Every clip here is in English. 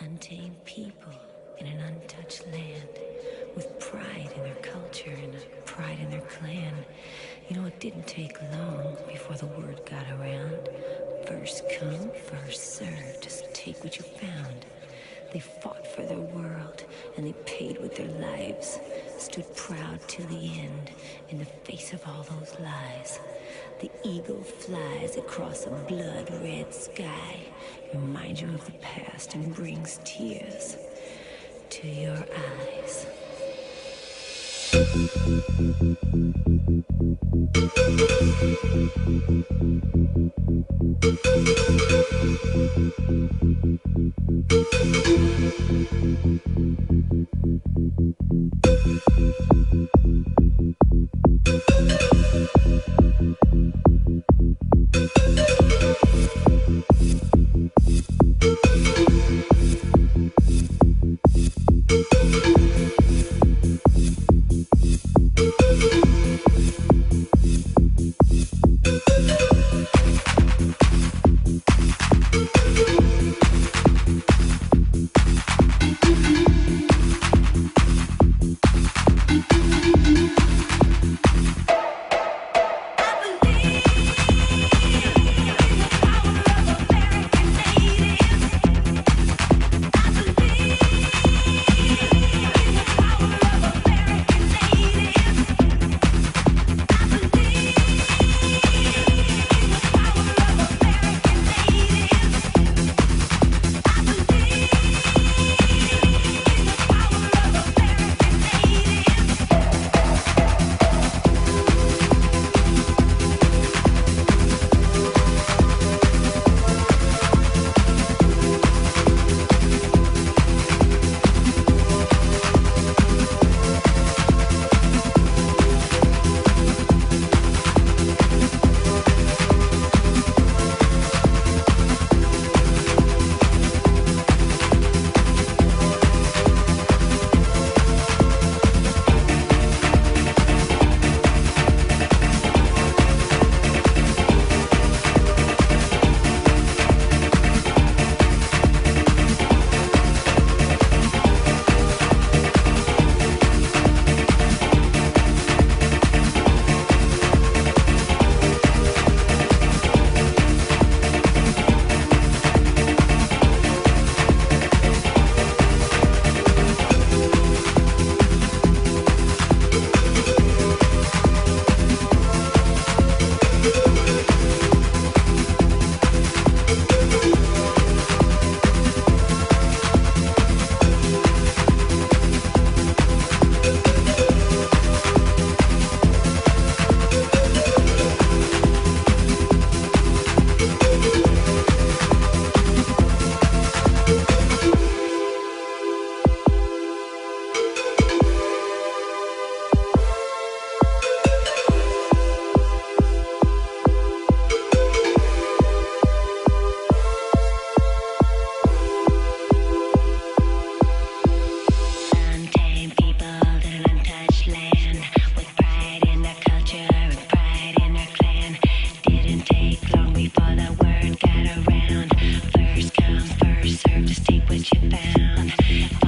untamed people in an untouched land with pride in their culture and pride in their clan. You know, it didn't take long before the word got around. First come, first served. Just take what you found. They fought for their world and they paid with their lives. Stood proud till the end in the face of all those lies. The eagle flies across a blood-red sky, reminds you of the past and brings tears to your eyes. Thank you.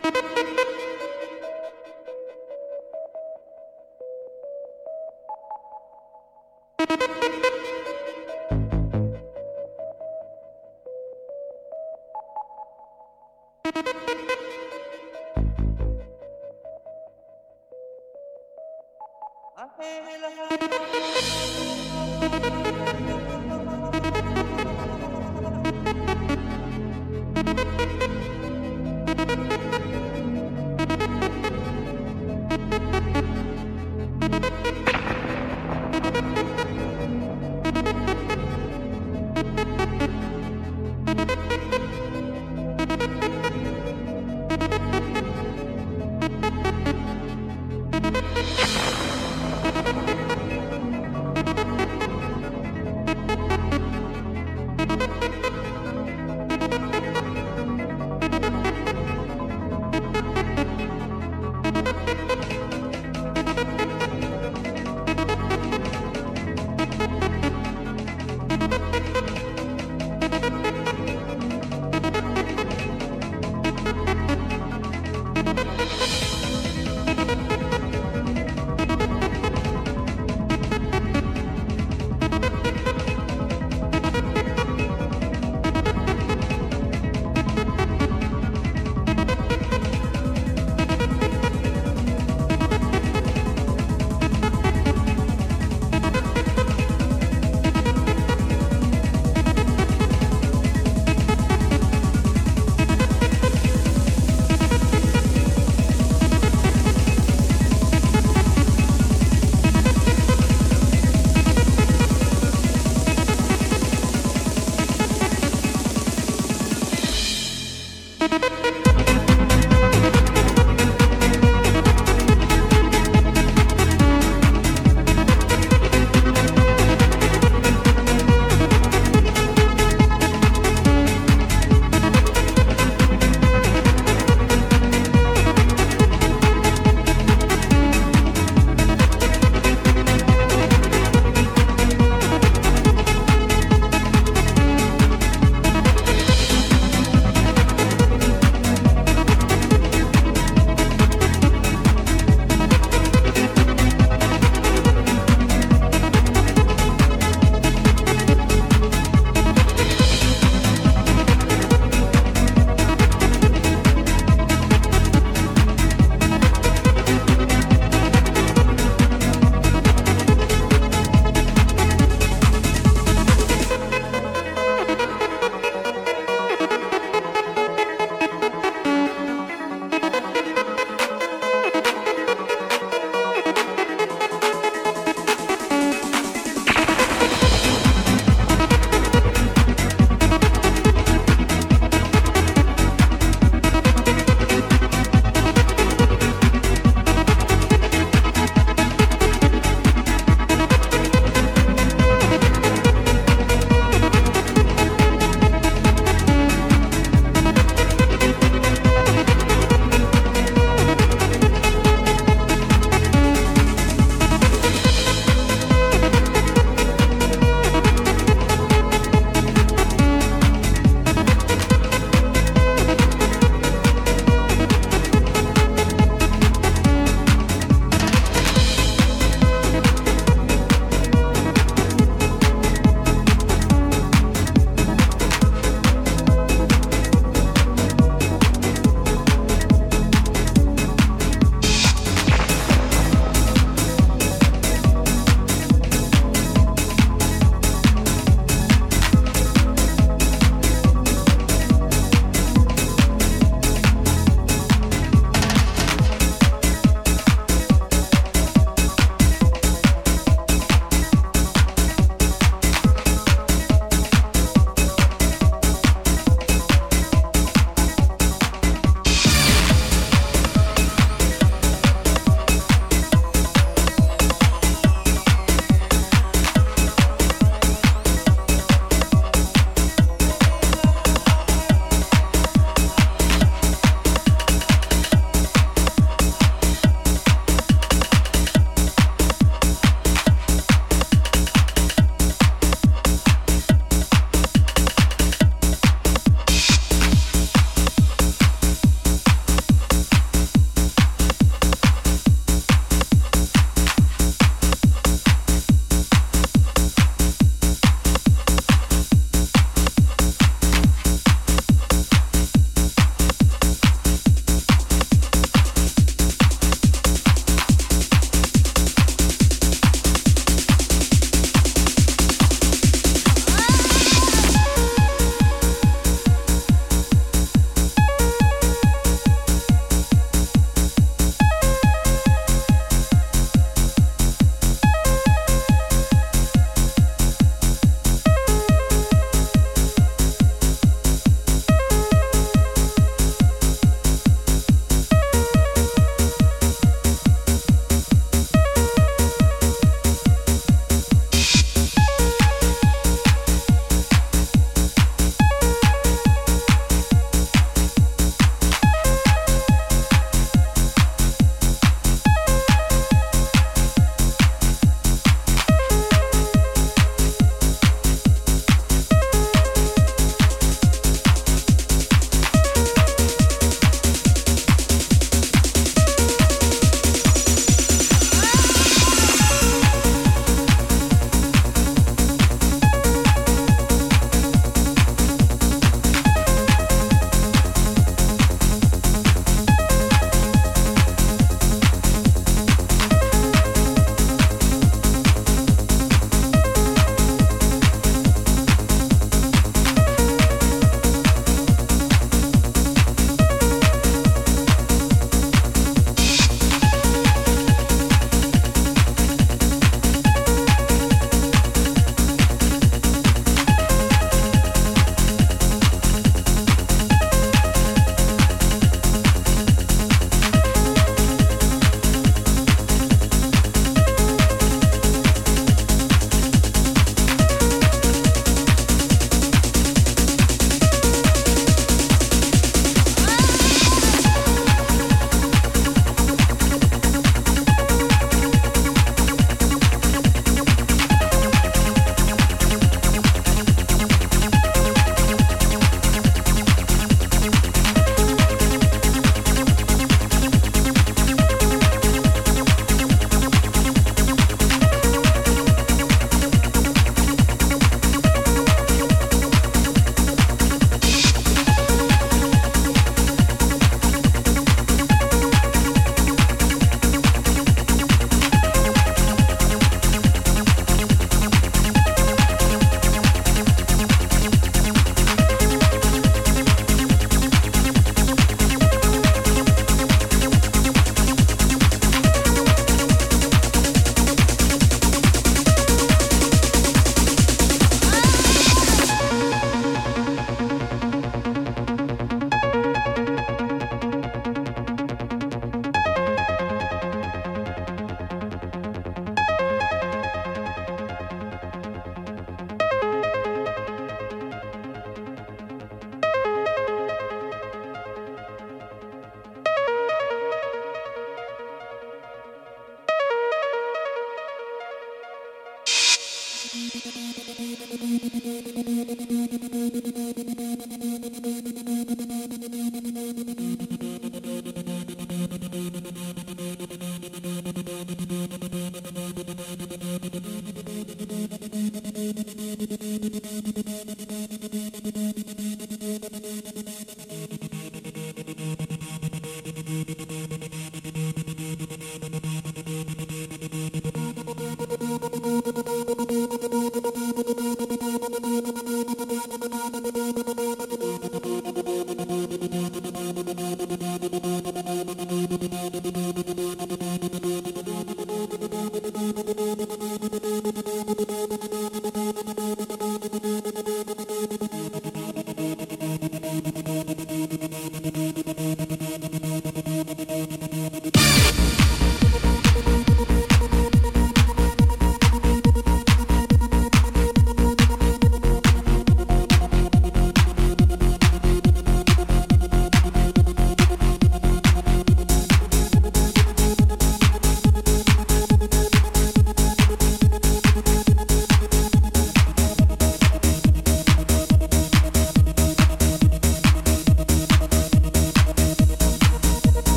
Thank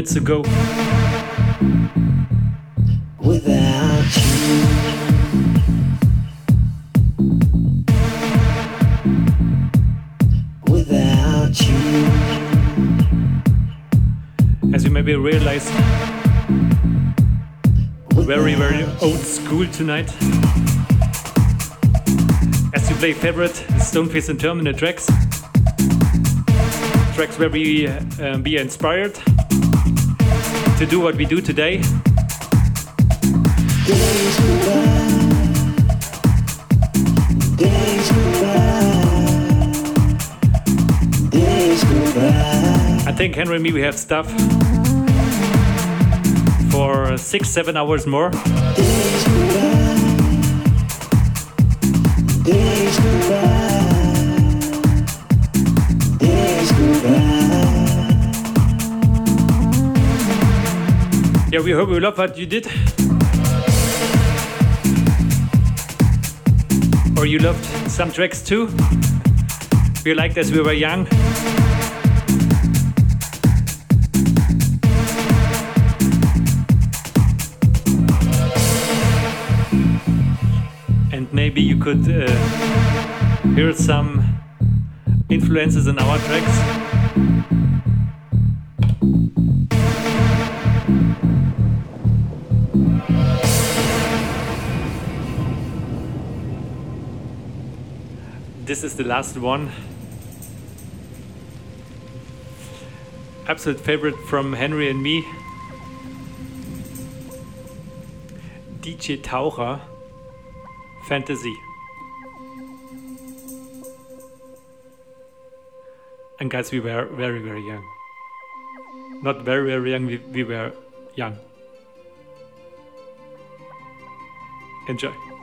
Minutes ago. Without you. Without you. As you maybe realized, very, very old school tonight. As you play favorite Stoneface and Terminal tracks, tracks where we uh, be inspired to do what we do today. I think Henry and me we have stuff for six, seven hours more. Yeah, we hope we love what you did. Or you loved some tracks too. We liked as we were young. And maybe you could uh, hear some influences in our tracks. The last one. Absolute favorite from Henry and me. DJ Taucher Fantasy. And guys, we were very, very young. Not very, very young, we, we were young. Enjoy.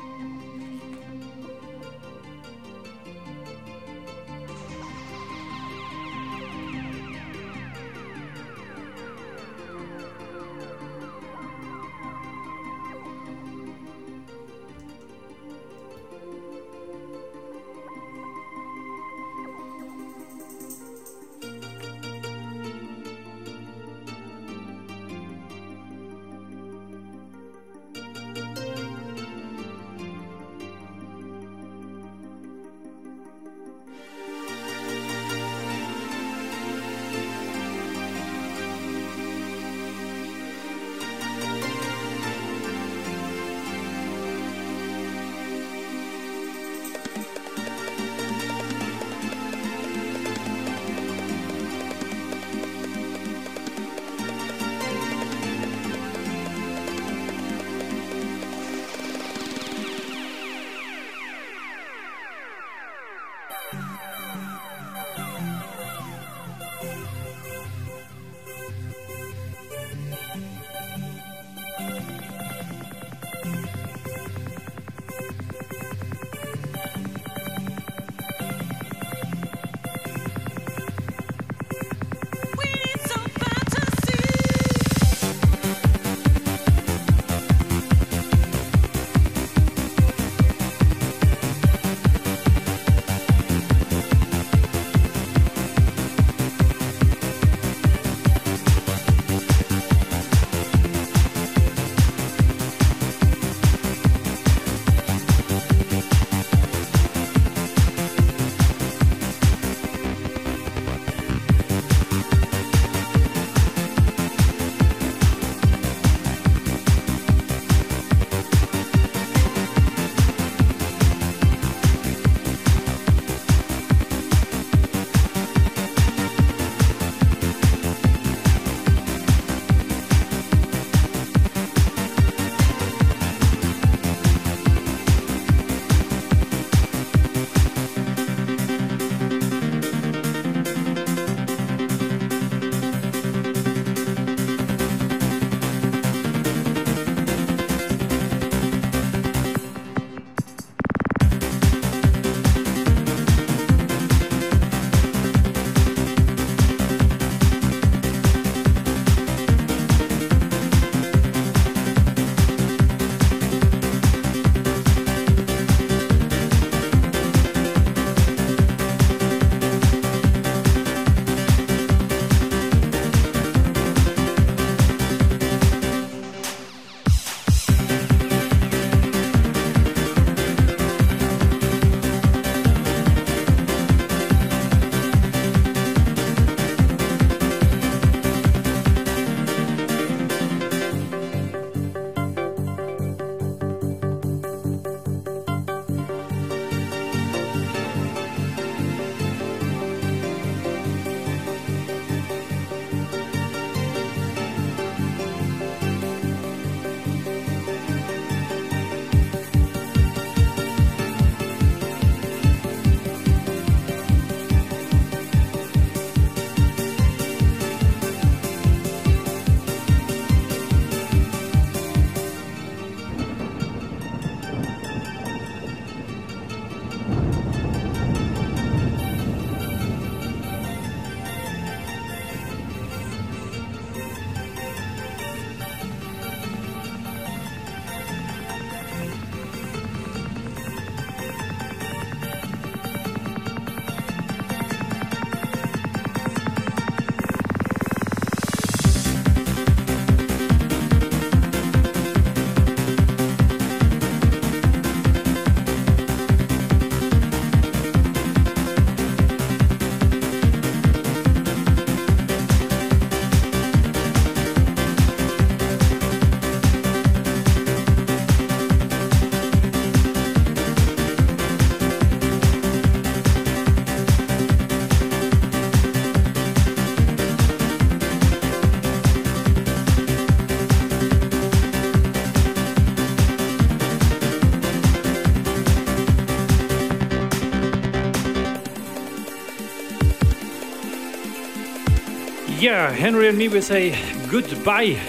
Yeah, Henry and me will say goodbye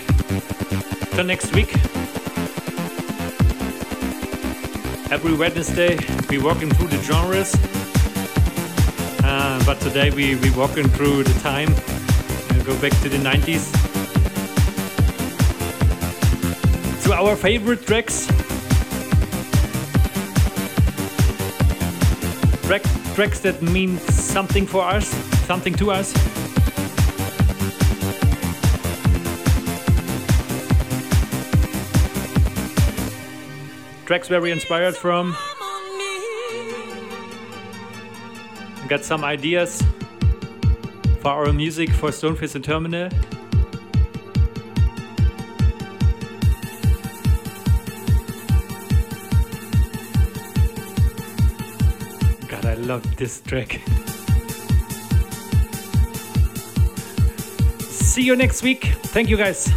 till next week. Every Wednesday we walking through the genres, uh, but today we we walking through the time and go back to the 90s to our favorite tracks. Track, tracks that mean something for us, something to us. Tracks we inspired from. Got some ideas for our music for Stoneface and Terminal. God, I love this track. See you next week. Thank you guys.